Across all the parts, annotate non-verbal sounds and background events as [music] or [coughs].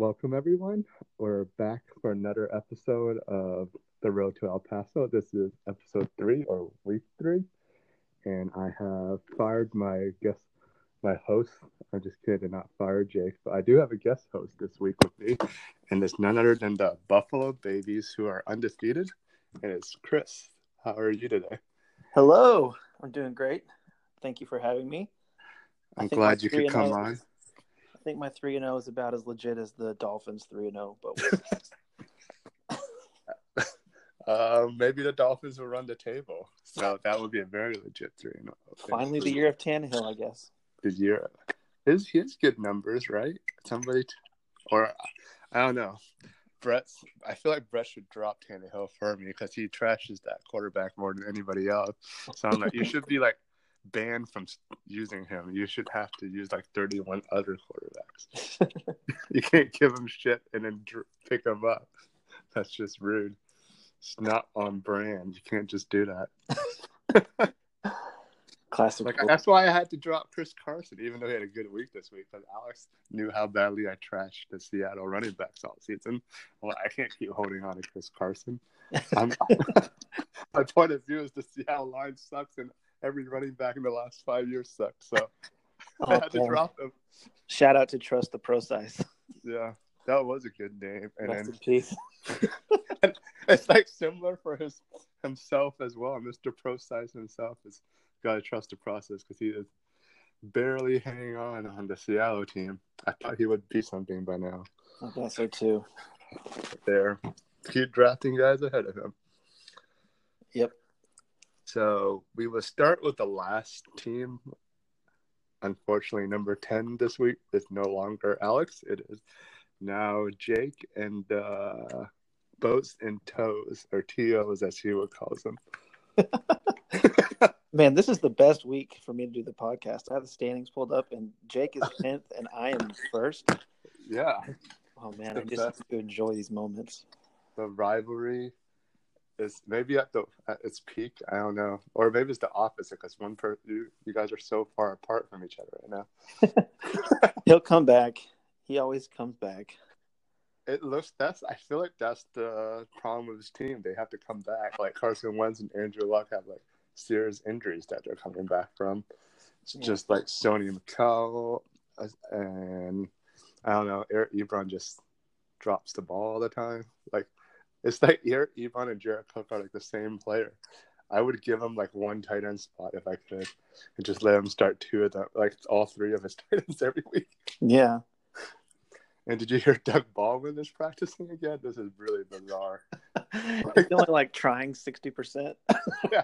Welcome, everyone. We're back for another episode of The Road to El Paso. This is episode three or week three. And I have fired my guest, my host. I'm just kidding, not fired Jake, but I do have a guest host this week with me. And it's none other than the Buffalo Babies who are undefeated. And it's Chris. How are you today? Hello. I'm doing great. Thank you for having me. I'm glad you could come on. I think my 3 and 0 is about as legit as the Dolphins 3 and 0, but [laughs] uh, maybe the Dolphins will run the table. So [laughs] that would be a very legit 3 and 0. Finally the year of Tannehill, I guess. The year his has good numbers, right? Somebody t- or I don't know. Brett's. I feel like Brett should drop Tannehill for me because he trashes that quarterback more than anybody else. So I'm like, you should be like banned from using him. You should have to use like 31 other quarterbacks. [laughs] you can't give him shit and then pick him up. That's just rude. It's not on brand. You can't just do that. [laughs] Classic. Like that's why I had to drop Chris Carson, even though he had a good week this week. Because Alex knew how badly I trashed the Seattle running backs all season. Well, I can't keep holding on to Chris Carson. [laughs] my point of view is the Seattle line sucks, and every running back in the last five years sucked. So [laughs] I had to drop him. Shout out to Trust the Prosise. Yeah, that was a good name. And Rest then in peace. [laughs] it's like similar for his himself as well. Mr. Prosise himself has got to trust the process because he is barely hanging on on the Seattle team. I thought he would be something by now. I thought so too. There, keep drafting guys ahead of him. Yep. So we will start with the last team. Unfortunately, number 10 this week is no longer Alex. It is now Jake and uh, Boats and Toes, or TOs as he would call them. [laughs] Man, this is the best week for me to do the podcast. I have the standings pulled up, and Jake is 10th, and I am first. Yeah. Oh, man, I just have to enjoy these moments. The rivalry is maybe at the at its peak. I don't know, or maybe it's the opposite because one per you, you guys are so far apart from each other right now. [laughs] He'll come back. He always comes back. It looks that's. I feel like that's the problem with his team. They have to come back. Like Carson Wentz and Andrew Luck have like serious injuries that they're coming back from. It's Yeah. just like Sony uh, and I don't know. Eric Ebron just drops the ball all the time. Like it's like Eric Ebron and Jared Cook are like the same player. I would give him like one tight end spot if I could, and just let him start two of them, like all three of his [laughs] tight ends every week. Yeah. And did you hear Doug Baldwin is practicing again? This is really bizarre. [laughs] He's only like trying 60%. [laughs] yeah.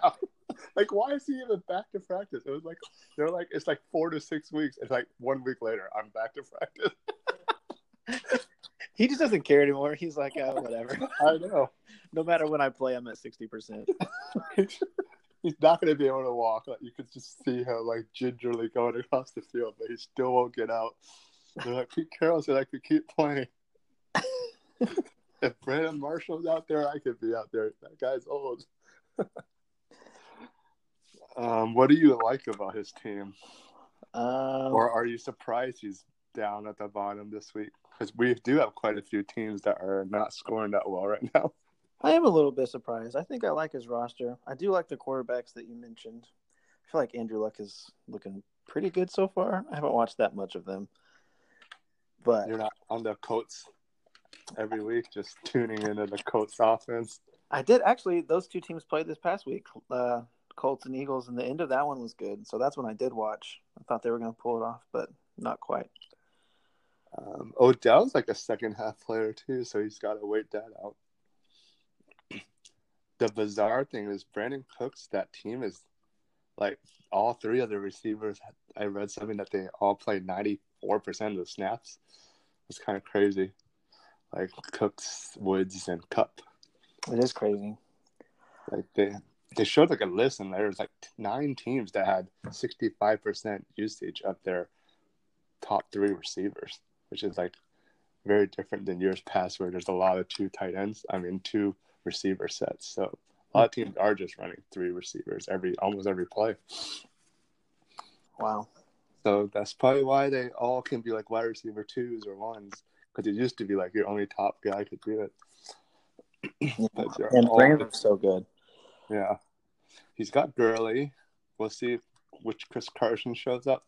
Like, why is he even back to practice? It was like they're like it's like four to six weeks. It's like one week later, I'm back to practice. He just doesn't care anymore. He's like, oh, whatever. [laughs] I know. No matter when I play, I'm at 60%. [laughs] He's not going to be able to walk. Like you could just see him like gingerly going across the field, but he still won't get out. They're like Pete Carroll said, I could keep playing. [laughs] if Brandon Marshall's out there, I could be out there. That guy's old. um, what do you like about his team? Um, Or are you surprised he's down at the bottom this week? Because we do have quite a few teams that are not scoring that well right now. [laughs] I am a little bit surprised. I think I like his roster. I do like the quarterbacks that you mentioned. I feel like Andrew Luck is looking pretty good so far. I haven't watched that much of them. But You're not on the Colts every week, just tuning into the Colts offense. I did actually. Those two teams played this past week, uh, Colts and Eagles, and the end of that one was good. So that's when I did watch. I thought they were going to pull it off, but not quite. Um, Odell's like a second half player too, so he's got to wait that out. [clears throat] The bizarre thing is Brandin Cooks. That team is like all three of the receivers. I read something that they all play ninety four percent of the snaps. It's kind of crazy. Like Cooks, Woods, and Kupp. It is crazy. Like they they showed like a list, and there was like nine teams that had sixty five percent usage of their top three receivers, which is like very different than years past where there's a lot of two tight ends. I mean, two receiver sets. So a lot of teams are just running three receivers every almost every play. Wow. So that's probably why they all can be like wide receiver twos or ones because it used to be like your only top guy could do it. And Brandon's so good. yeah, he's got Gurley. We'll see which Chris Carson shows up.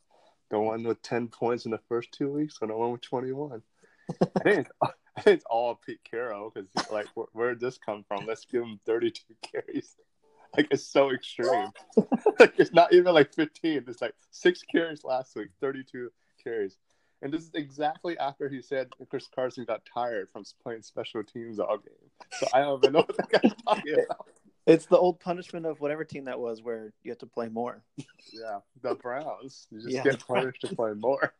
The one with ten points in the first two weeks, or the one with twenty-one. I think it's, [laughs] I think it's all Pete Carroll because like where, where did this come from? Let's give him thirty-two [laughs] carries. Like it's so extreme. [laughs] like it's not even like fifteen. It's like six carries last week, thirty-two carries. And this is exactly after he said Chris Carson got tired from playing special teams all game. So I don't even know what that guy's talking about. It's the old punishment of whatever team that was where you have to play more. Yeah, the Browns. You just Yeah. get punished to play more.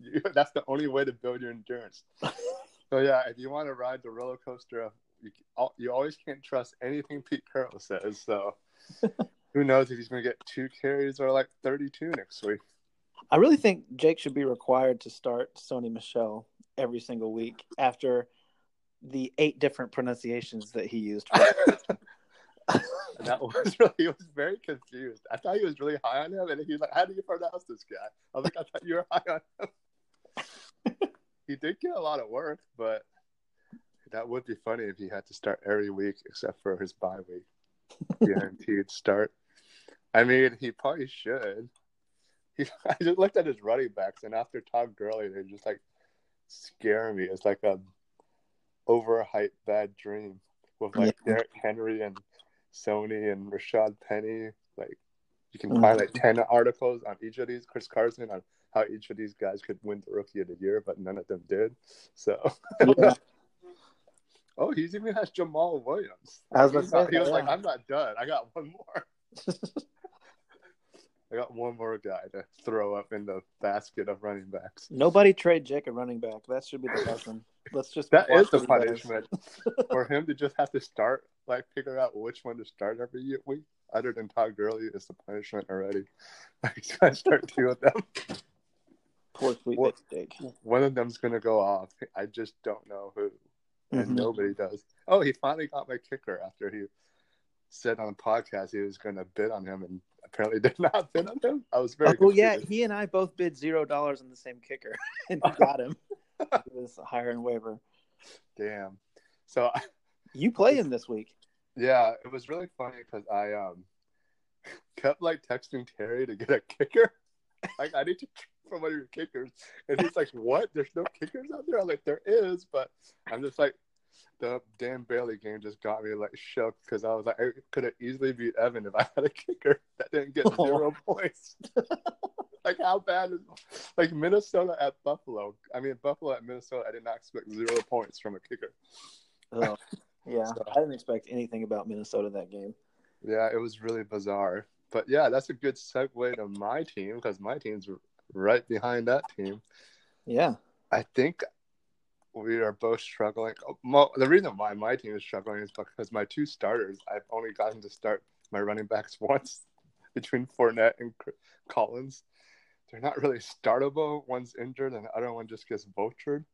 You, that's the only way to build your endurance. so yeah, if you want to ride the roller coaster, of, you, you always can't trust anything Pete Carroll says. So [laughs] who knows if he's going to get two carries or like 32 next week? I really think Jake should be required to start Sony Michel every single week after the eight different pronunciations that he used. [laughs] [laughs] That was [laughs] really, he was very confused. I thought he was really high on him, and he was like, "How do you pronounce this guy?" I was like, "I thought you were high on him." [laughs] he did get a lot of work, but that would be funny if he had to start every week except for his bye week, guaranteed start. I mean, he probably should. He, I just looked at his running backs, and after Todd Gurley, they just like scare me. It's like a overhyped bad dream with like. Derrick Henry and Sony and Rashaad Penny. Like you can find like mm-hmm. ten articles on each of these Chris Carson on how each of these guys could win the Rookie of the Year, but none of them did. So. Yeah. [laughs] Oh, he's even has Jamaal Williams. I was not- say he was that, like, "I'm not done. I got one more. [laughs] I got one more guy to throw up in the basket of running backs." Nobody trade Jake a running back. That should be the lesson. Let's just That is the what he does. punishment for him to just have to start, like figure out which one to start every week. Other than Todd Gurley, is the punishment already. [laughs] To start two of them. Poor sweet What- Jake. One of them's gonna go off. I just don't know who, and Mhm. nobody does. Oh, he finally got my kicker after he said on a podcast he was gonna bid on him, and apparently did not bid on him. I was very. Oh yeah, he and I both bid zero dollars on the same kicker, [laughs] and got him. It was higher in waiver. Damn. So [laughs] You play him this week. yeah, it was really funny because I um [laughs] kept like texting Terry to get a kicker. like I need to for one of your kickers, and he's like, "What? There's no kickers out there." I'm like, "There is," but I'm just like, the Dan Bailey game just got me like shook because I was like, I could have easily beat Evan if I had a [laughs] kicker that didn't get [laughs] zero points. [laughs] like how bad is like Minnesota at Buffalo? I mean, Buffalo at Minnesota, I did not expect zero points from a kicker. Oh, yeah, So- I didn't expect anything about Minnesota that game. Yeah, it was really bizarre. But yeah, that's a good segue to my team because my team's right behind that team. Yeah, I think we are both struggling. Oh, The reason why my team is struggling is because my two starters, I've only gotten to start my running backs [laughs] once between Fournette and Collins. They're not really startable. One's injured and the other one just gets vultured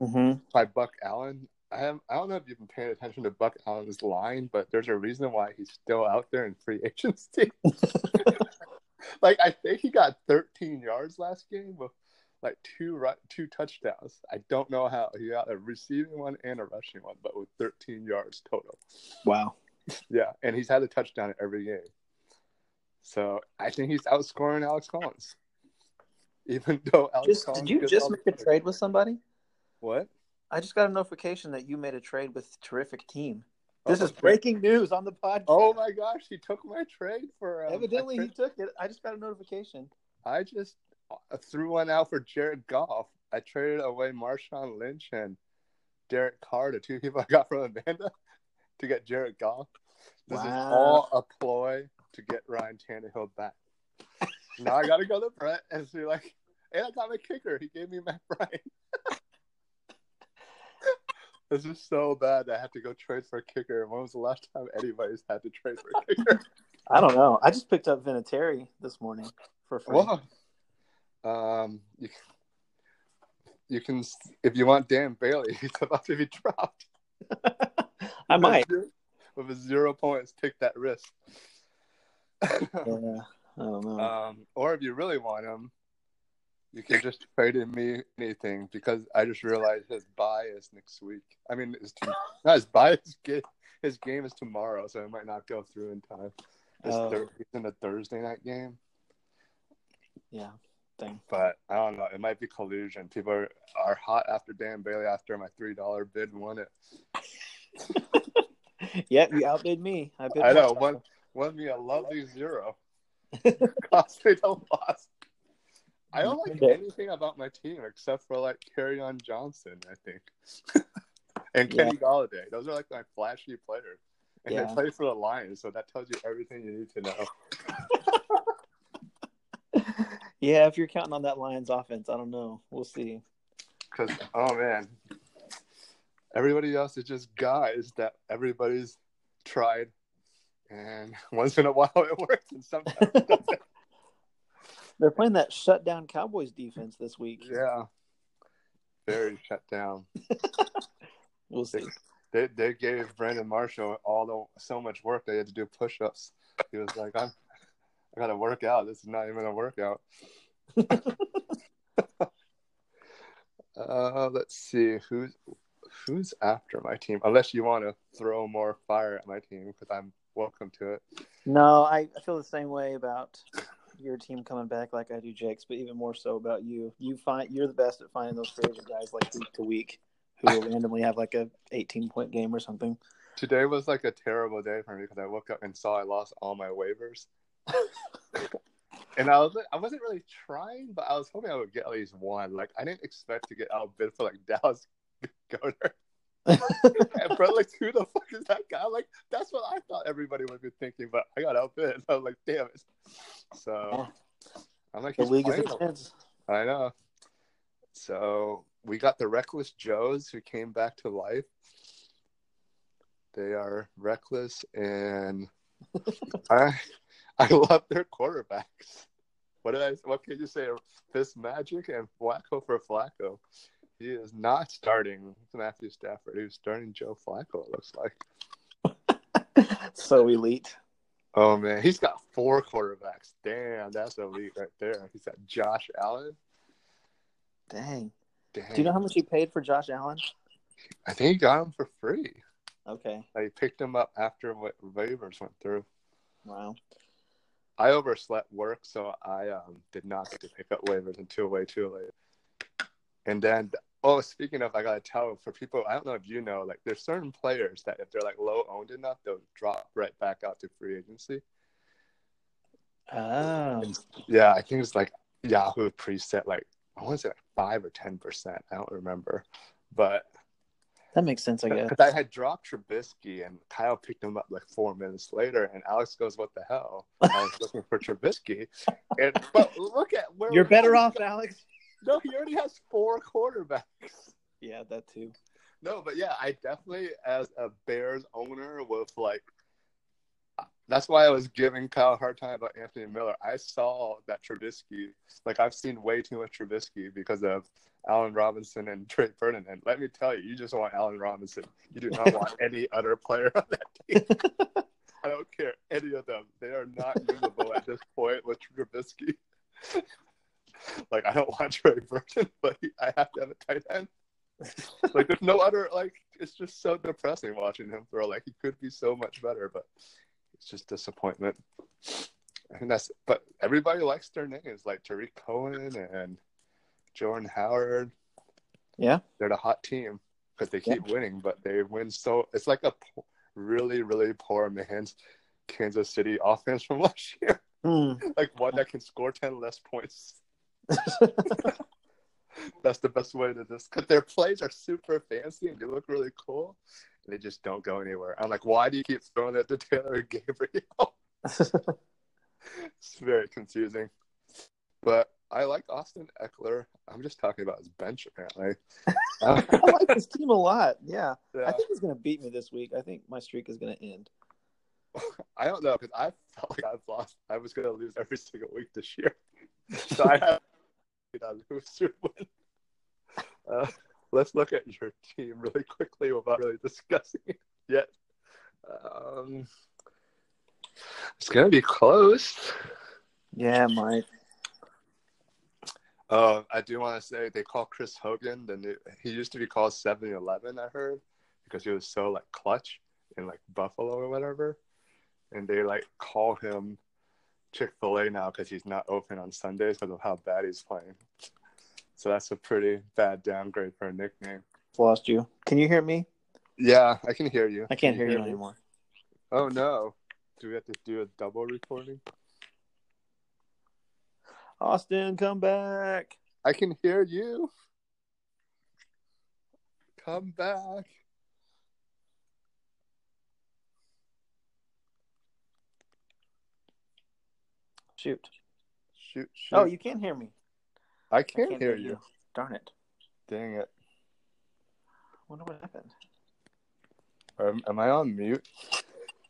hmm by Buck Allen. I have I don't know if you've been paying attention to Buck Allen's line, but there's a reason why he's still out there in free [laughs] agency. [laughs] like I think he got 13 yards last game with like two two touchdowns. I don't know how he got a receiving one and a rushing one, but with 13 yards total. wow. [laughs] Yeah, and he's had a touchdown in every game. So I think he's outscoring Alex Collins. Even [laughs] though Alex Just, Collins did you just make a trade with somebody? What? I just got a notification that you made a trade with terrific team. This Oh, is breaking news on the podcast. Oh my gosh, he took my trade for. Um, Evidently, he took it. I just got a notification. I just threw one out for Jared Goff. I traded away Marshawn Lynch and Derek Carr, the two people I got from Amanda, [laughs] to get Jared Goff. This is all a ploy to get Ryan Tannehill back. now I got to go to Brett and see like, "Hey, I got my kicker. He gave me Matt [laughs] Bryant." This is so bad. I have to go trade for a kicker. When was the last time anybody's had to trade for a kicker? [laughs] I don't know. I just picked up Vinatieri this morning for free. Well, um, you, you can if you want Dan Bailey, [laughs] he's about to be dropped. [laughs] I might. with a zero points. Take that risk. [laughs] Yeah, I don't know. um, or if you really want him, You can just trade in me anything because I just realized his is next week. I mean, it's to, not his bye. His, ga- his game is tomorrow, so it might not go through in time. It's, Oh. thir- it's in a Thursday night game, Yeah. Dang. but I don't know. It might be collusion. People are, are hot after Dan Bailey after my three dollar bid won it. [laughs] Yep, you outbid me. I, I know myself. won won me a lovely zero. [laughs] Cost they don't loss. I don't like anything about my team except for like Kerryon Johnson, I think, [laughs] and Kenny Golladay. Those are like my flashy players, and Yeah. they play for the Lions, so that tells you everything you need to know. Yeah, if you're counting on that Lions offense, I don't know. We'll see. Because oh man, everybody else is just guys that everybody's tried, and [laughs] once in a while it works, and sometimes it doesn't. [laughs] They're playing that shutdown Cowboys defense this week. yeah, very shut down. [laughs] We'll see. They they gave Brandon Marshall all the so much work they had to do push ups. He was like, I'm I gotta work out. This is not even a workout. [laughs] uh let's see who's who's after my team. Unless you want to throw more fire at my team because I'm welcome to it. No, I, I feel the same way about your team coming back like I do Jake's, but even more so about you. You find you're the best at finding those agent guys like week to week who will randomly have like a 18 point game or something. Today was like a terrible day for me because I woke up and saw I lost all my waivers. And I was I wasn't really trying, but I was hoping I would get at least one. Like I didn't expect to get outbid for like Dallas [laughs] Goedert. and bro, like who the fuck is that guy? Like that's what I thought everybody would be thinking, but I got outbid. I was [laughs] like, damn it. So I'm like, The league is playing a a- chance. I know. So we got the Reckless Joes who came back to life. They are reckless and [laughs] I I love their quarterbacks. What did I what can you say? This magic and Flacco for Flacco. He is not starting Matthew Stafford. He's starting Joe Flacco, it looks like. [laughs] so elite. Oh man, he's got four quarterbacks. Damn, that's elite right there. He's got Josh Allen. Dang. Damn. Do you know how much he paid for Josh Allen? I think he got him for free. Okay. I picked him up after wa- waivers went through. Wow. I overslept work, so I um, did not get to pick up waivers until way too late. And then, oh, speaking of, I gotta tell for people, I don't know if you know, like there's certain players that if they're like low owned enough, they'll drop right back out to free agency. Oh. Yeah, I think it's like Yahoo preset, like I want to say like five or ten percent. I don't remember, but That makes sense, I guess. because I had dropped Trubisky and Kyle picked him up like four minutes later, and Alex goes, "What the hell?" I was looking for Trubisky, and [laughs] but look at where You're better off, Alex. [laughs] No, he already has four quarterbacks. Yeah, that too. No, but yeah, I definitely, as a Bears owner, with like, uh, that's why I was giving Kyle a hard time about Anthony Miller. I saw that Trubisky, like, I've seen way too much Trubisky because of Allen Robinson and Trey Ferdinand. Let me tell you, you just want Allen Robinson. You do not want any other player on that team. [laughs] I don't care any of them. They are not usable at this point with Trubisky. [laughs] like, I don't want Trey Burton, but he, I have to have a tight end like there's no other like it's just so depressing watching him throw like he could be so much better but it's just disappointment and that's but everybody likes their names like Tarik Cohen and Jordan Howard Yeah. they're the hot team because they keep winning but they win so it's like a po- really really poor man's Kansas City offense from [laughs] last year Hmm. [laughs] like one that can score 10 less points [laughs] that's the best way to just because their plays are super fancy and they look really cool. And they just don't go anywhere. I'm like, why do you keep throwing it to Taylor and Gabriel? it's very confusing. But I like Austin Ekeler. I'm just talking about his bench apparently. [laughs] I like this team a lot. Yeah. yeah. I think he's going to beat me this week. I think my streak is going to end. [laughs] I don't know because I felt like I've lost. I was going to lose every single week this year, [laughs] so I have on who's to win. Uh, let's look at your team really quickly without really discussing it yet. Um, it's going to be close. Yeah, Mike. Uh, I do want to say they call Chris Hogan the new. He used to be called 7-Eleven, I heard, because he was so like clutch in like Buffalo or whatever, and they like call him Chick Fil A now because he's not open on Sundays because of how bad he's playing. So that's a pretty bad downgrade for a nickname. Lost you. Can you hear me? Yeah, I can hear you. I can't Can hear you me? anymore. Oh no! Do we have to do a double recording? Austin, come back. I can hear you. Come back. Oh, Shoot. Shoot, shoot. Oh, you can't hear me. I I can't, hear you. Darn it. Dang it. I wonder what happened. Am, am I on mute?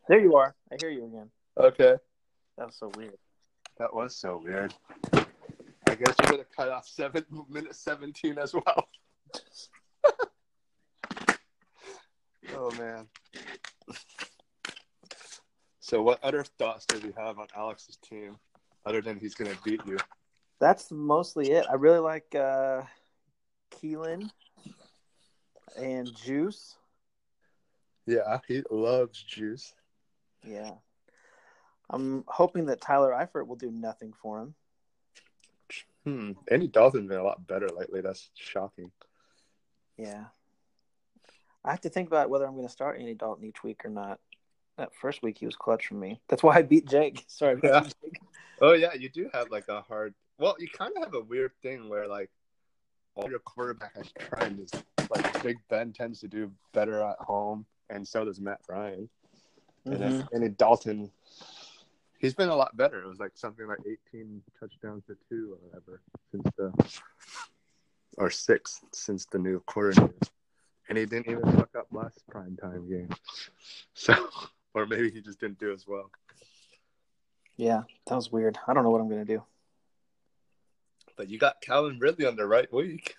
There you are. I hear you again. Okay. That was so weird. That was so weird. I guess you're gonna cut off seven minute seventeen as well. [laughs] oh man. So what other thoughts do we have on Alex's team other than he's gonna beat you? That's mostly it. I really like uh Keelan and Juice. Yeah, he loves juice. Yeah. I'm hoping that Tyler Eifert will do nothing for him. Hmm. Andy Dalton's been a lot better lately. That's shocking. Yeah. I have to think about whether I'm going to start Andy Dalton each week or not. That first week he was clutch for me. That's why I beat Jake. [laughs] Sorry. Yeah. about Jake. Oh yeah, you do have like a hard. Well, you kind of have a weird thing where like all your quarterback has trend is like Big Ben tends to do better at home, and so does Matt Ryan. And then Andy Dalton, he's been a lot better. It was like something like 18 touchdowns to two or whatever since the or six since the new coordinator, and he didn't even fuck up last prime time game. [laughs] So, or maybe he just didn't do as well. Yeah, that was weird. I don't know what I'm going to do. But you got Calvin Ridley on the right week.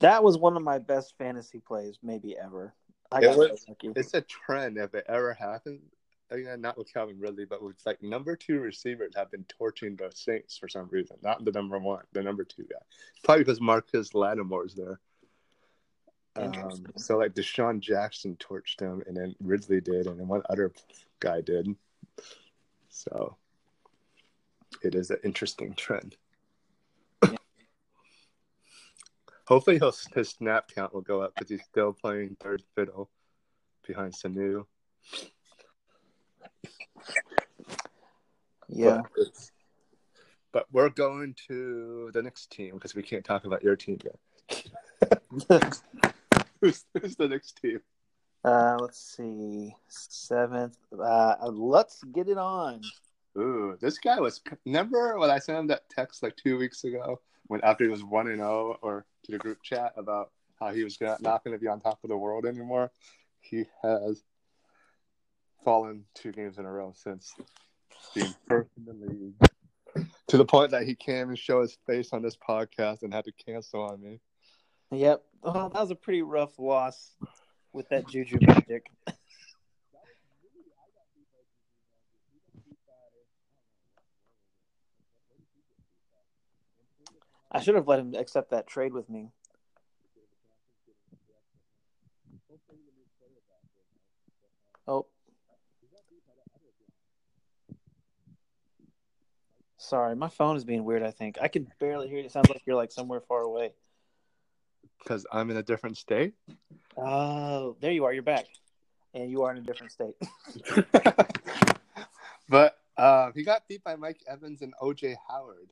That was one of my best fantasy plays, maybe ever. I It got was- so lucky. It's a trend if it ever happens. Again, not with Calvin Ridley, but with like number two receivers have been torching the Saints for some reason. Not the number one, the number two guy. Probably because Marcus Lattimore's there. Um, so like DeSean Jackson torched him, and then Ridley did, and then one other guy did. So it is an interesting trend. Yeah. Hopefully, he'll, his snap count will go up because he's still playing third fiddle behind Sanu. Yeah. But, but we're going to the next team because we can't talk about your team yet. [laughs] who's, who's the next team? uh, let's see. Seventh. Uh, let's get it on. Ooh, this guy was. Remember when I sent him that text like two weeks ago when after he was one and zero or to the group chat about how he was gonna, not going to be on top of the world anymore? He has fallen two games in a row since being first in the league. To the point that he came and show his face on this podcast and had to cancel on me. Yep. Well, that was a pretty rough loss with that Juju magic. [laughs] I should have let him accept that trade with me. Oh. Sorry, my phone is being weird, I think. I can barely hear you. It sounds like you're like somewhere far away. because I'm in a different state. Oh, there you are. You're back. And you are in a different state. [laughs] [laughs] but uh, he got beat by Mike Evans and OJ Howard.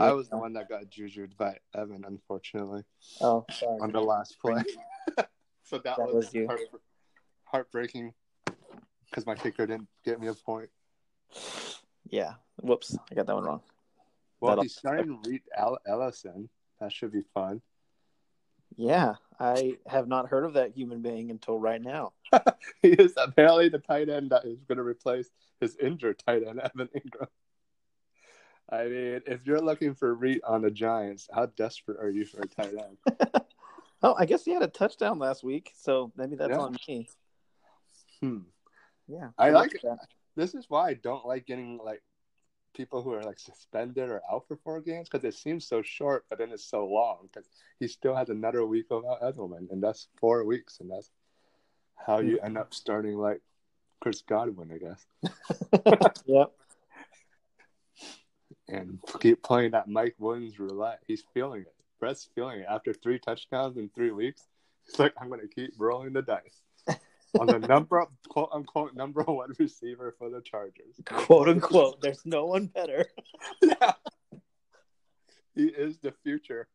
I was the one that got jujued by Evan, unfortunately, Oh, sorry. on the last play. [laughs] so that, That was, was heart- heartbreaking because my kicker didn't get me a point. Yeah. Whoops. I got that one wrong. Well, That'll- he's starting to read Al- Ellison. That should be fun. Yeah. I have not heard of that human being until right now. [laughs] he is apparently the tight end that is going to replace his injured tight end, [laughs] Evan Engram. I mean, if you're looking for Reed on the Giants, how desperate are you for a tight end? [laughs] Oh, I guess he had a touchdown last week, so maybe that's Yeah. on me. Hmm. Yeah. I good like with that. This is why I don't like getting like people who are like suspended or out for four games because it seems so short, but then it's so long because he still has another week without Edelman, and that's four weeks, and that's how you end up starting like Chris Godwin, I guess. [laughs] yep. And keep playing that Mike Williams roulette. He's feeling it. Brett's feeling it. After three touchdowns in three weeks, he's like, I'm going to keep rolling the dice on the number quote unquote number one receiver for the Chargers. Quote unquote. There's no one better. yeah. [laughs] He is the future.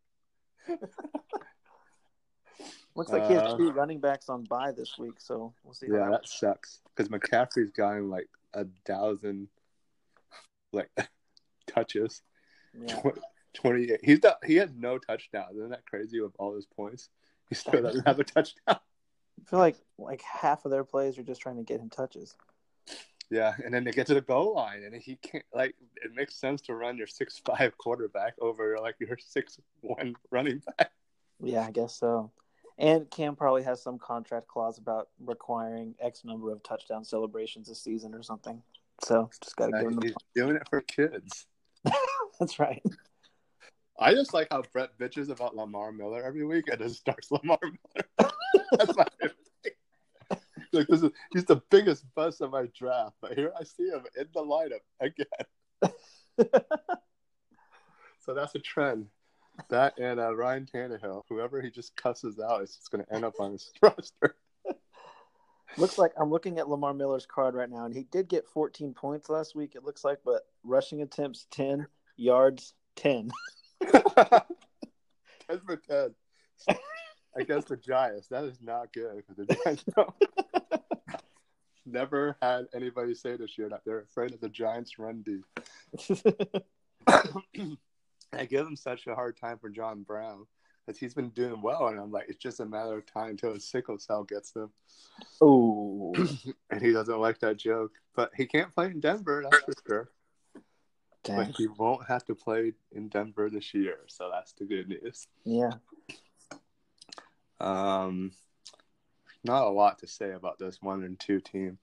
Looks like he has Uh, two running backs on bye this week, so we'll see. how Yeah, that that sucks. Because McCaffrey's gotten like a thousand like [laughs] touches. Yeah. Tw- 28. He's the, he has no touchdowns. Isn't that crazy with all his points? He still [laughs] doesn't have a touchdown. I feel like like half of their plays are just trying to get him touches. Yeah, and then they get to the goal line, and he can't. Like, it makes sense to run your six five quarterback over like your six one running back. Yeah, I guess so. And Cam probably has some contract clause about requiring X number of touchdown celebrations a season or something. So just got to give him the. he's doing it for kids. [laughs] That's right. I just like how Brett bitches about Lamar Miller every week and then starts Lamar Miller. That's my thing. Like this is he's the biggest bust of my draft, but here I see him in the lineup again. [laughs] So that's a trend. That and uh, Ryan Tannehill, whoever he just cusses out, is just going to end up on his [laughs] roster. Looks like I'm looking at Lamar Miller's card right now, and he did get 14 points last week. It looks like, but rushing attempts 10, yards 10. [laughs] 10 for 10. Against the Giants. That is not good for the Giants. [laughs] No. Never had anybody say this year that they're afraid of the Giants' run deep. [coughs] I give them such a hard time for John Brown because he's been doing well, and I'm like, it's just a matter of time until his sickle cell gets him, oh, [coughs] and he doesn't like that joke. But he can't play in Denver, that's for sure. But he won't have to play in Denver this year, so that's the good news. Yeah. Um, not a lot to say about this one and two team.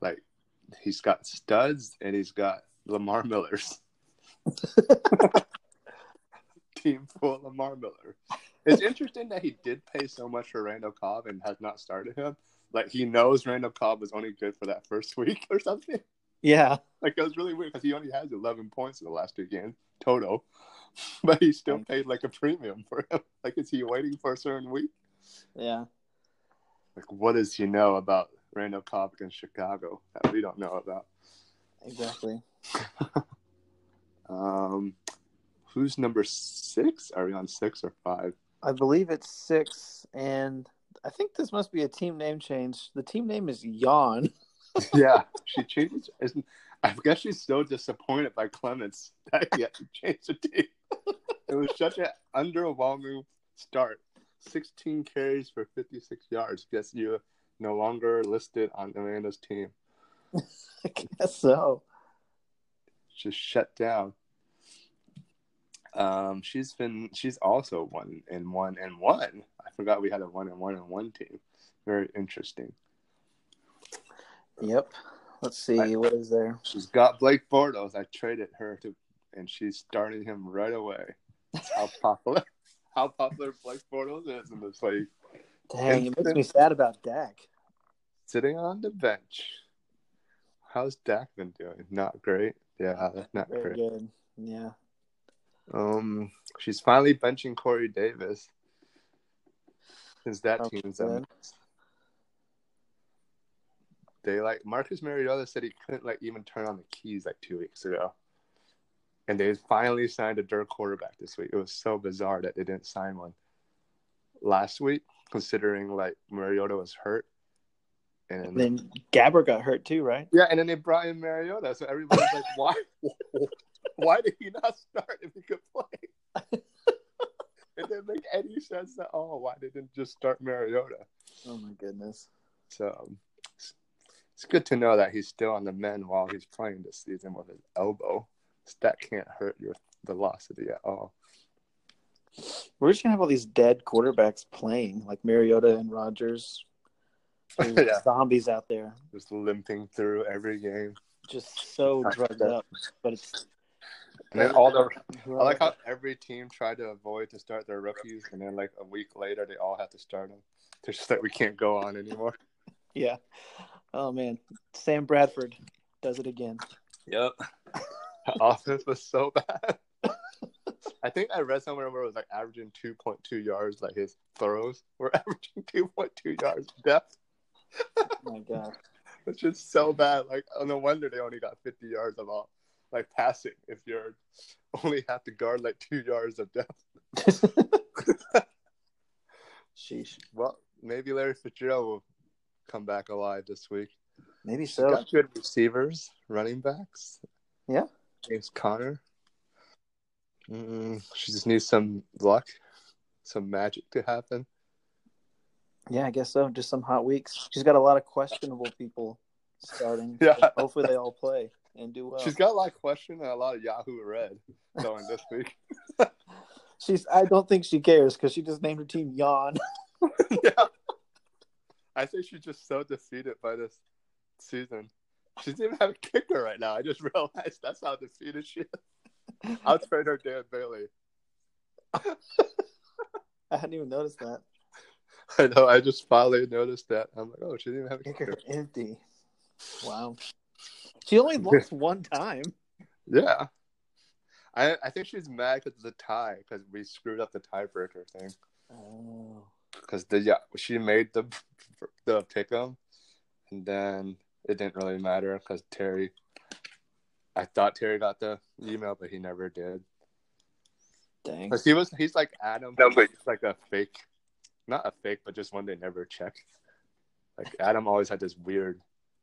Like, he's got studs and he's got Lamar Millers. [laughs] team full of Lamar Miller. It's interesting that he did pay so much for Randall Cobb and has not started him. Like he knows Randall Cobb was only good for that first week or something. Yeah. Like it was really weird because he only has 11 points in the last two games total, [laughs] but he still paid like a premium for him. [laughs] Like, is he waiting for a certain week? Yeah. Like, what does he know about Randall Cobb in Chicago that we don't know about? Exactly. [laughs] Um, who's number six? Are we on six or five? I believe it's six, and I think this must be a team name change. The team name is Yawn. yeah, she changed. Isn't I guess she's so disappointed by Clemens [laughs] that he had to change the team. it was such an underwhelming start. 16 carries for 56 yards. Guess you're no longer listed on Amanda's team. [laughs] I guess so. Just shut down. Um, she's been she's also one and one and one. I forgot we had a one and one and one team. Very interesting. Yep. Let's see. What is there? She's got Blake Bortles. I traded her to, and she's starting him right away. That's how popular, [laughs] how popular Blake Bortles is in this league. Dang, it makes me sad about Dak. Sitting on the bench. How's Dak been doing? Not great. Yeah, that's not Very great. good. Yeah. Um, she's finally benching Corey Davis. Since that team's mess. They like Marcus Mariota said he couldn't like even turn on the keys like two weeks ago. And they finally signed a dirt quarterback this week. It was so bizarre that they didn't sign one last week, considering like Mariota was hurt. And And then Gabbert got hurt too, right? yeah, and then they brought in Mariota. So everybody's like, [laughs] why why did he not start if he could play? [laughs] it didn't make any sense at all. Why they didn't just start Mariota? Oh my goodness. So um, it's, it's good to know that he's still on the men while he's playing this season with his elbow. That can't hurt your velocity at all. We're just gonna have all these dead quarterbacks playing, like Mariota and Rodgers. [laughs] Yeah. Zombies out there. Just limping through every game. just so drugged up. But it's And then all the I like how every team tried to avoid to start their rookies, and then like a week later, they all have to start them. They're just like we can't go on anymore. yeah. Oh man, Sam Bradford does it again. Yep. [laughs] offense was so bad. [laughs] I think I read somewhere where it was like averaging two point two yards, like his throws were [laughs] averaging two point two yards depth. Oh my god. It's just so bad. Like, oh, no wonder they only got fifty yards of all like passing if you're only have to guard like two yards of depth. Sheesh. Well, maybe Larry Fitzgerald will come back alive this week. Maybe so. got good receivers, running backs. Yeah. James Conner. Mm, she just needs some luck, some magic to happen. Yeah, I guess so. Just some hot weeks. She's got a lot of questionable people starting. [laughs] Yeah. Hopefully they all play and do well. She's got a lot of question and a lot of Yahoo Red going this [laughs] week. She's. I don't think she cares because she just named her team Yawn. [laughs] yeah. I think she's just so defeated by this season. She doesn't even have a kicker right now. I just realized that's how defeated she is. I'll trade her Dan Bailey. I hadn't even noticed that. I know. I just finally noticed that. I'm like, oh, she didn't even have a Kicker empty. Wow. She only [laughs] lost one time. Yeah. I I think she's mad because of the tie because we screwed up the tiebreaker thing. Oh. Because the yeah she made the the pick 'em, and then it didn't really matter because Terry. I thought Terry got the email, but he never did. Dang. Because he was he's like Adam, No, but but- he's like a fake, not a fake, but just one they never check. Like Adam always had this weird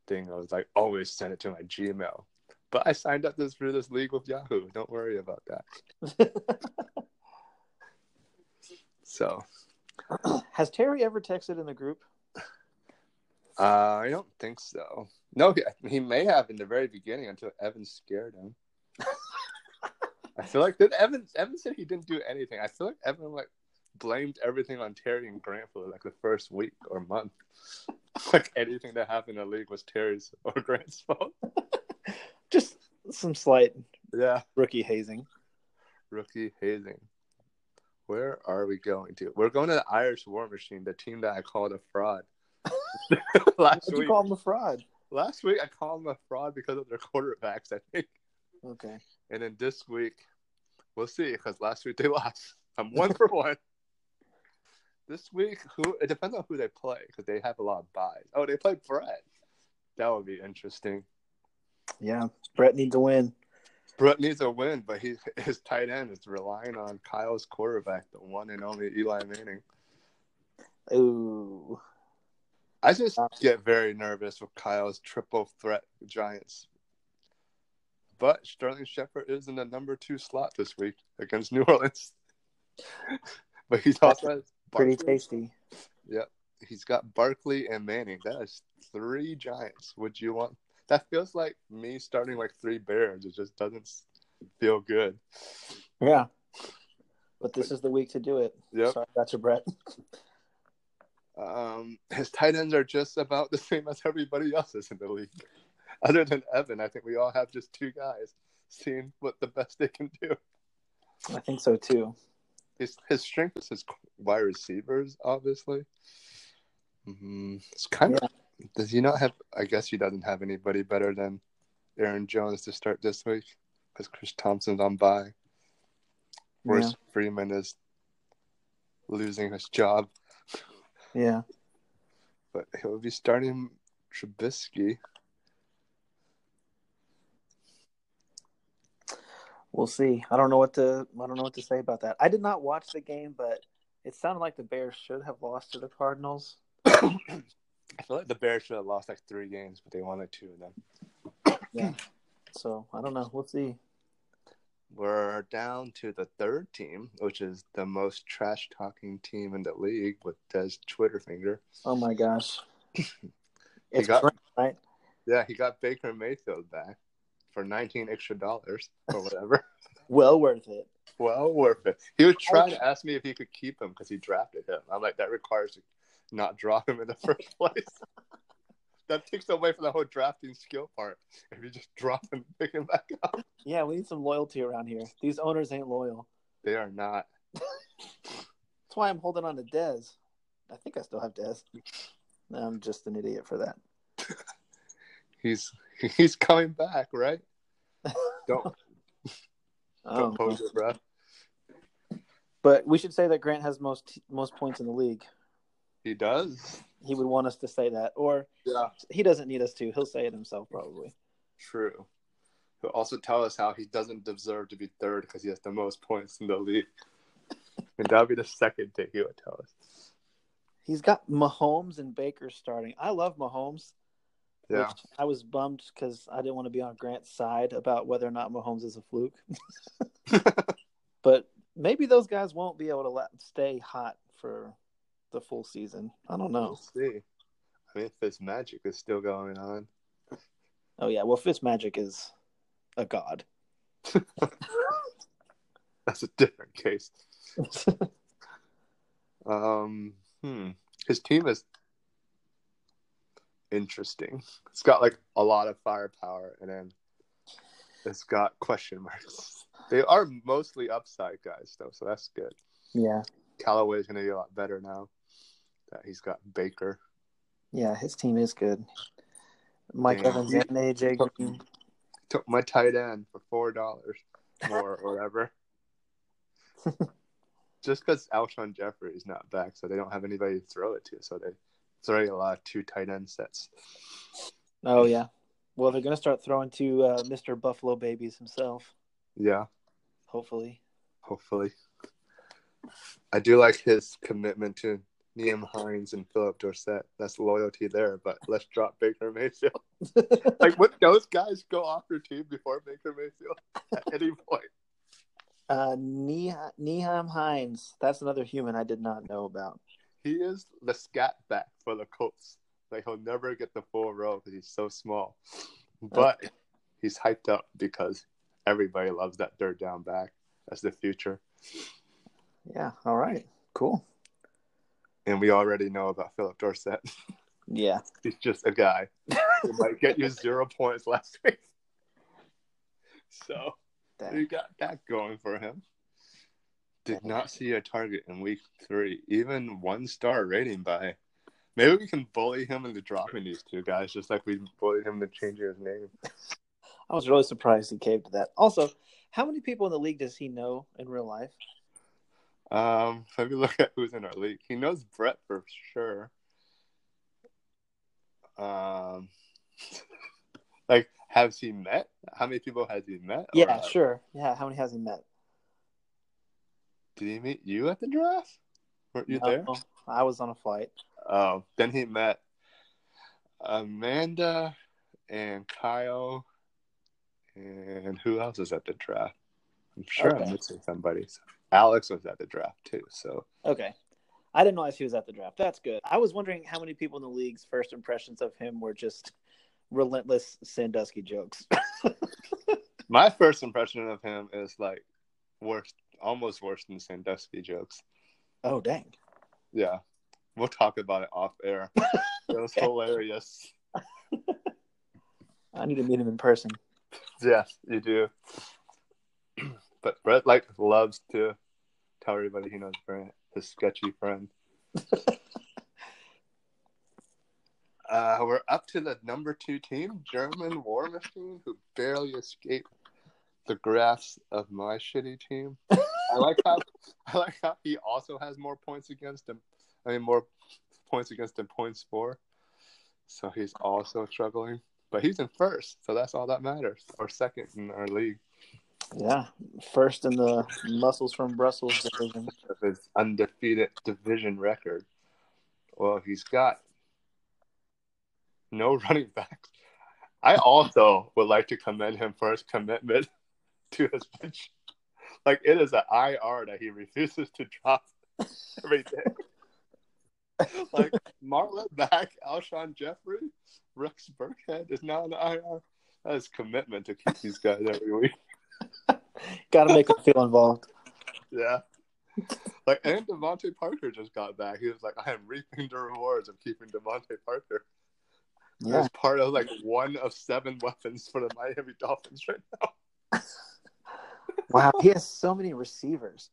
thing. I was like always send it to my Gmail, but I signed up this for this league with Yahoo. Don't worry about that. [laughs] So Has Terry ever texted in the group? Uh, I don't think so. No, he, he may have in the very beginning until Evan scared him. I feel like did Evan Evan said he didn't do anything. I feel like Evan like blamed everything on Terry and Grant for like the first week or month. [laughs] like anything that happened in the league was Terry's or Grant's fault. [laughs] Just some slight Yeah. rookie hazing. Rookie hazing. Where are we going to? We're going to the Irish War Machine, the team that I called a fraud. [laughs] last What'd you week, call him a fraud? last week I called them a fraud because of their quarterbacks. I think. Okay. And then this week, we'll see because last week they [laughs] lost. I'm one for [laughs] one. This week, who it depends on who they play because they have a lot of buys. Oh, they play Brett. That would be interesting. Yeah. Brett needs a win. Brett needs a win, but he his tight end is relying on Kyle's quarterback, the one and only Eli Manning. Ooh. I just uh, get very nervous with Kyle's triple threat Giants. But Sterling Shepard is in the number two slot this week against New Orleans. [laughs] but he's also Pretty tasty. Yep. He's got Barkley and Manning. That is three Giants. Would you want? That feels like me starting like three Bears. It just doesn't feel good. Yeah. But this is the week to do it. Yep. Sorry, that's your Brett. [laughs] Um, his tight ends are just about the same as everybody else's in the league. Other than Evan, I think we all have just two guys seeing what the best they can do. I think so too. His his strength is his wide receivers, obviously. hmm It's kind of. Does he not have? I guess he doesn't have anybody better than Aaron Jones to start this week because Chris Thompson's on bye. Whereas Yeah. Freeman is losing his job, Yeah. but he'll be starting Trubisky. We'll see. I don't know what to I don't know what to say about that. I did not watch the game, but it sounded like the Bears should have lost to the Cardinals. [coughs] I feel like the Bears should have lost like three games, but they won like two of them. Yeah. So I don't know. We'll see. We're down to the third team, which is the most trash talking team in the league with Des Twitter finger. Oh my gosh. [laughs] It's got- Trent, right? Yeah, he got Baker Mayfield back for 19 extra dollars or whatever. [laughs] Well worth it. well, worth it. He was trying to ask me if he could keep him because he drafted him. I'm like, that requires you not drop him in the [laughs] first place. That takes away from the whole drafting skill part. If you just drop him and pick him back up, Yeah, we need some loyalty around here. These owners ain't loyal. they are not. That's why I'm holding on to Dez. I think I still have Dez. I'm just an idiot for that. [laughs] He's he's coming back, right? [laughs] Don't Oh, don't hold it, breath. but we should say that Grant has most most points in the league. He does. He would want us to say that, or Yeah, he doesn't need us to. He'll say it himself, probably. true. He'll also tell us how he doesn't deserve to be third because he has the most points in the league. [laughs] And that'll be the second thing he would tell us. He's got Mahomes and Baker starting. I love Mahomes. Yeah. Which I was bummed because I didn't want to be on Grant's side about whether or not Mahomes is a fluke. [laughs] but maybe those guys won't be able to let, stay hot for the full season. I don't know. We'll see. I mean, this magic is still going on. Oh yeah, well Fitzmagic is a god. [laughs] That's a different case. Um, hmm. His team is interesting. It's got like a lot of firepower, and then it's got question marks. They are mostly upside guys, though, so that's good. yeah, Callaway's going to be a lot better now that he's got Baker. yeah, his team is good. Mike Yeah. Evans and AJ Green. Took my tight end for four dollars more or whatever. [laughs] Just because Alshon Jeffery is not back, so they don't have anybody to throw it to, so they throwing a lot of two tight end sets. Oh yeah. Well, they're gonna start throwing to uh, Mr. Buffalo Babies himself. Yeah, Hopefully. hopefully. I do like his commitment to Liam Hines and Phillip Dorsett. That's loyalty there, but let's drop Baker Mayfield. [laughs] like, would those guys go off your team before Baker Mayfield at any point? Uh, Neha- Nyheim Hines. That's another human I did not know about. He is the scat back for the Colts. Like, he'll never get the full role because he's so small. But he's hyped up because everybody loves that third down back. That's the future. Yeah. All right. Cool. And we already know about Phillip Dorsett. Yeah. [laughs] He's just a guy who might get you zero points last [laughs] week. So Dang. got that going for him. Did not see a target in week three, even one star rating by. Maybe we can bully him into dropping these two guys, just like we bullied him into changing his name. I was really surprised he caved to that. Also, how many people in the league does he know in real life? Um, [laughs] let me look at who's in our league. He knows Brett for sure. Um, [laughs] like, has he met? How many people has he met? Yeah, uh, sure. Yeah. How many has he met? Did he meet you at the draft? Weren't you No, there? I was on a flight. Oh, then he met Amanda and Kyle, and who else is at the draft? I'm sure Okay. I'm missing somebody. Alex was at the draft too. So Okay. I didn't realize he was at the draft. That's good. I was wondering how many people in the league's first impressions of him were just relentless Sandusky jokes. [laughs] my first impression of him is like worse, almost worse than Sandusky jokes. oh, dang. Yeah, we'll talk about it off air. [laughs] It was hilarious. [laughs] I need to meet him in person. Yes, you do. But Brett like loves to tell everybody he knows Brent, his sketchy friend. [laughs] uh, we're up to the number two team, German War Machine, who barely escaped the grasp of my shitty team. I like how I like how he also has more points against him. I mean, more points against him points for. So he's also struggling, but he's in first, so that's all that matters. Or second in our league Yeah. First in the Muscles from Brussels division. of his undefeated division record. Well, he's got no [laughs] running backs. I also would like to commend him for his commitment [laughs] to his bench. Like it is an IR that he refuses to drop [laughs] every day. like Marlon Mack, Alshon Jeffery, Rex Burkhead is now an IR. That is commitment to keep these guys every week. [laughs] Got to make them feel involved. Yeah. Like and DeVante Parker just got back. He was like, I am reaping the rewards of keeping DeVante Parker. Yeah. As part of like one of seven weapons for the Miami Dolphins right now. [laughs] Wow, he has so many receivers.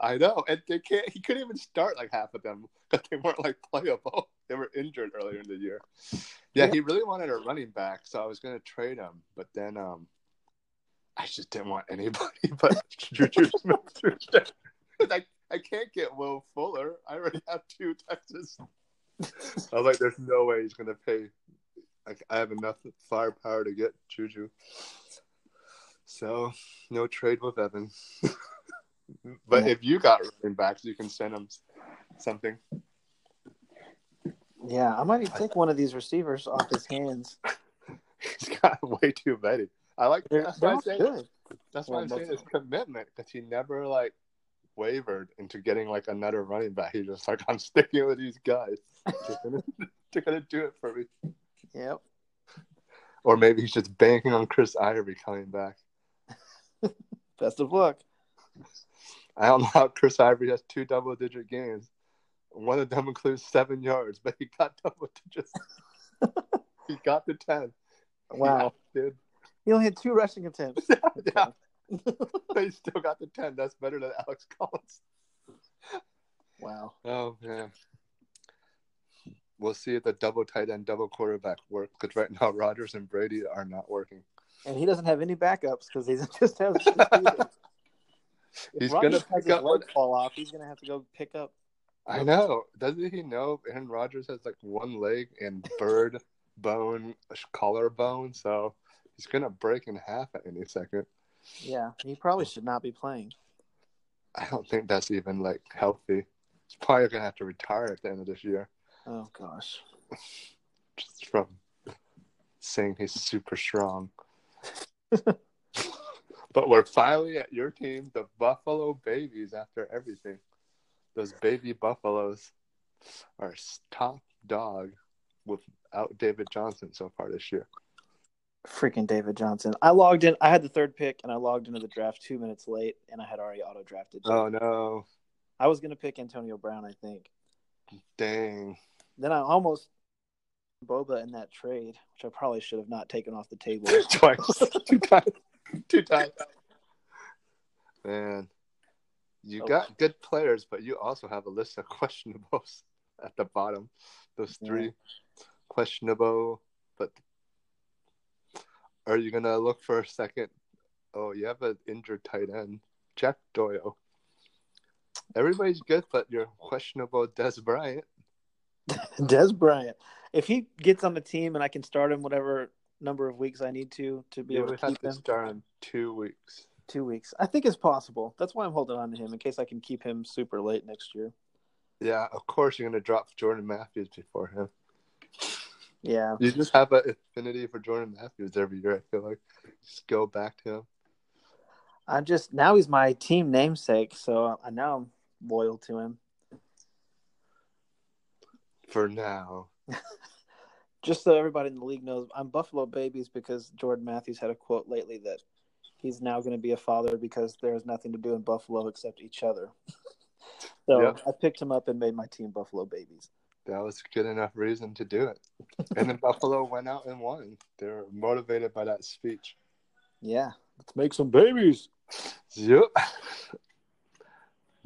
I know, and they can't. He couldn't even start like half of them because they weren't like playable. They were injured earlier in the year. Yeah, Yeah. he really wanted a running back, so I was going to trade him, but then um, I just didn't want anybody [laughs] but Juju Smith-Schuster. I I can't get Will Fuller. I already have two Texas. I was like, there's no way he's going to pay. Like, I have enough firepower to get Juju. So, no trade with Evan. [laughs] but Yeah. if you got running backs, you can send him something. Yeah, I might even take one of these receivers off his hands. [laughs] He's got way too many. I like They're, that's why I'm saying good. that's why Well, I'm saying his commitment because he never like wavered into getting like another running back. He's just like [laughs] I'm sticking with these guys. They're gonna, [laughs] they're gonna do it for me. Yep. Or maybe he's just banking on Chris Ivory coming back. [laughs] Best of luck. I don't know how Chris Ivory has two double digit games. One of them includes seven yards, but he got double digits. he got the ten. Wow. dude. He only had two rushing attempts. [laughs] yeah. [laughs] but he still got the ten. That's better than Alex [laughs] Collins. Wow. Oh man. We'll see if the double tight end, double quarterback work because right now Rodgers and Brady are not working. And he doesn't have any backups because he just has. He's Rodgers gonna pick up one- fall off. He's gonna have to go pick up. I know. Doesn't he know Aaron Rodgers has like one leg and bird bone, collarbone? So he's gonna break in half at any second. Yeah, he probably should not be playing. I don't think that's even like healthy. He's probably gonna have to retire at the end of this year Oh gosh. just from saying he's super strong. [laughs] but we're finally at your team, the Buffalo Babies. After everything, those baby Buffaloes are top dog without David Johnson so far this year. Freaking David Johnson. I logged in. I had the third pick, and I logged into the draft two minutes late, and I had already auto drafted. Oh no! I was gonna pick Antonio Brown, I think. Dang! Then I almost Boba in that trade, which I probably should have not taken off the table. [laughs] Twice, [laughs] two times, two times. Man, you Oh. got good players, but you also have a list of [laughs] questionables at the bottom. Those Yeah. three questionable, but are you gonna look for a second? Oh, you have an injured tight end, Jack Doyle. Everybody's good, but you're questionable, Dez Bryant. [laughs] Dez Bryant. If he gets on the team and I can start him whatever number of weeks I need to to be You able to have keep to him, start in two weeks. two weeks. I think it's possible. That's why I'm holding on to him in case I can keep him super late next year. Yeah, of course you're gonna drop Jordan Matthews before him. Yeah. You just have an affinity for Jordan Matthews every year. I feel like just go back to him. I just now he's my team namesake, so I know I'm loyal to him. For now, [laughs] Just so everybody in the league knows, I'm Buffalo Babies because Jordan Matthews had a quote lately that he's now going to be a father because there's nothing to do in Buffalo except each other. [laughs] so Yeah. I picked him up and made my team Buffalo Babies. That was good enough reason to do it. And then [laughs] Buffalo went out and won. They were motivated by that speech. Yeah, let's make some babies. Yep.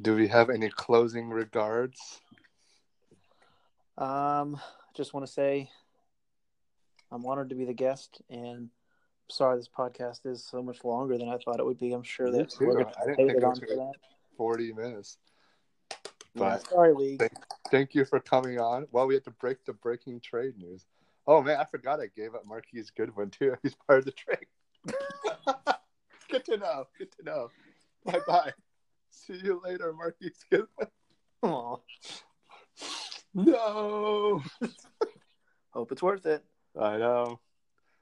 Do we have any closing regards? Um, just want to say I'm honored to be the guest, and sorry this podcast is so much longer than I thought it would be. I'm sure Me that we're going I didn't think it it was for gonna- that. 40 minutes. Yeah, But sorry, league. thank, thank you for coming on. Well, we had to break the breaking trade news. Oh, man, I forgot I gave up Marquise Goodwin, too. [laughs] He's part of the trade. [laughs] Good to know. Good to know. Bye bye. See you later, Marquise Goodwin. Aw, No. [laughs] hope it's worth it. I know.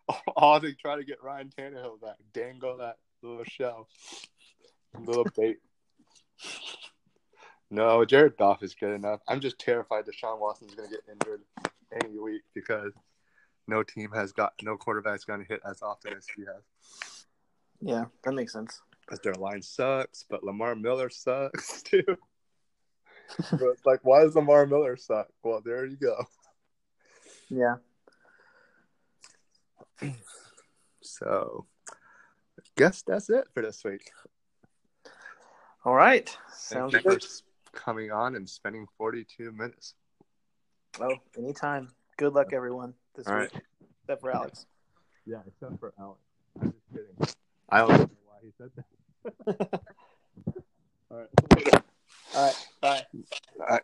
All oh, they try to get Ryan Tannehill back. Dangle that little shell. Little bait. No, Jared Goff is good enough. I'm just terrified Sean Watson's going to get injured any week because no team has got, no quarterback's going to hit as often as he has. Yeah, that makes sense. Because their line sucks, but Lamar Miller sucks [laughs] too. but it's like, why does Lamar Miller suck? Well, there you go. Yeah. So, guess that's it for this week. All right. Sounds good coming on and spending 42 minutes. Oh, anytime. Good luck, everyone, this All week, right. except for Alex. [laughs] Yeah, except for Alex. I'm just kidding. I don't know why he said that. [laughs] [laughs] All right. All right. Bye. All right.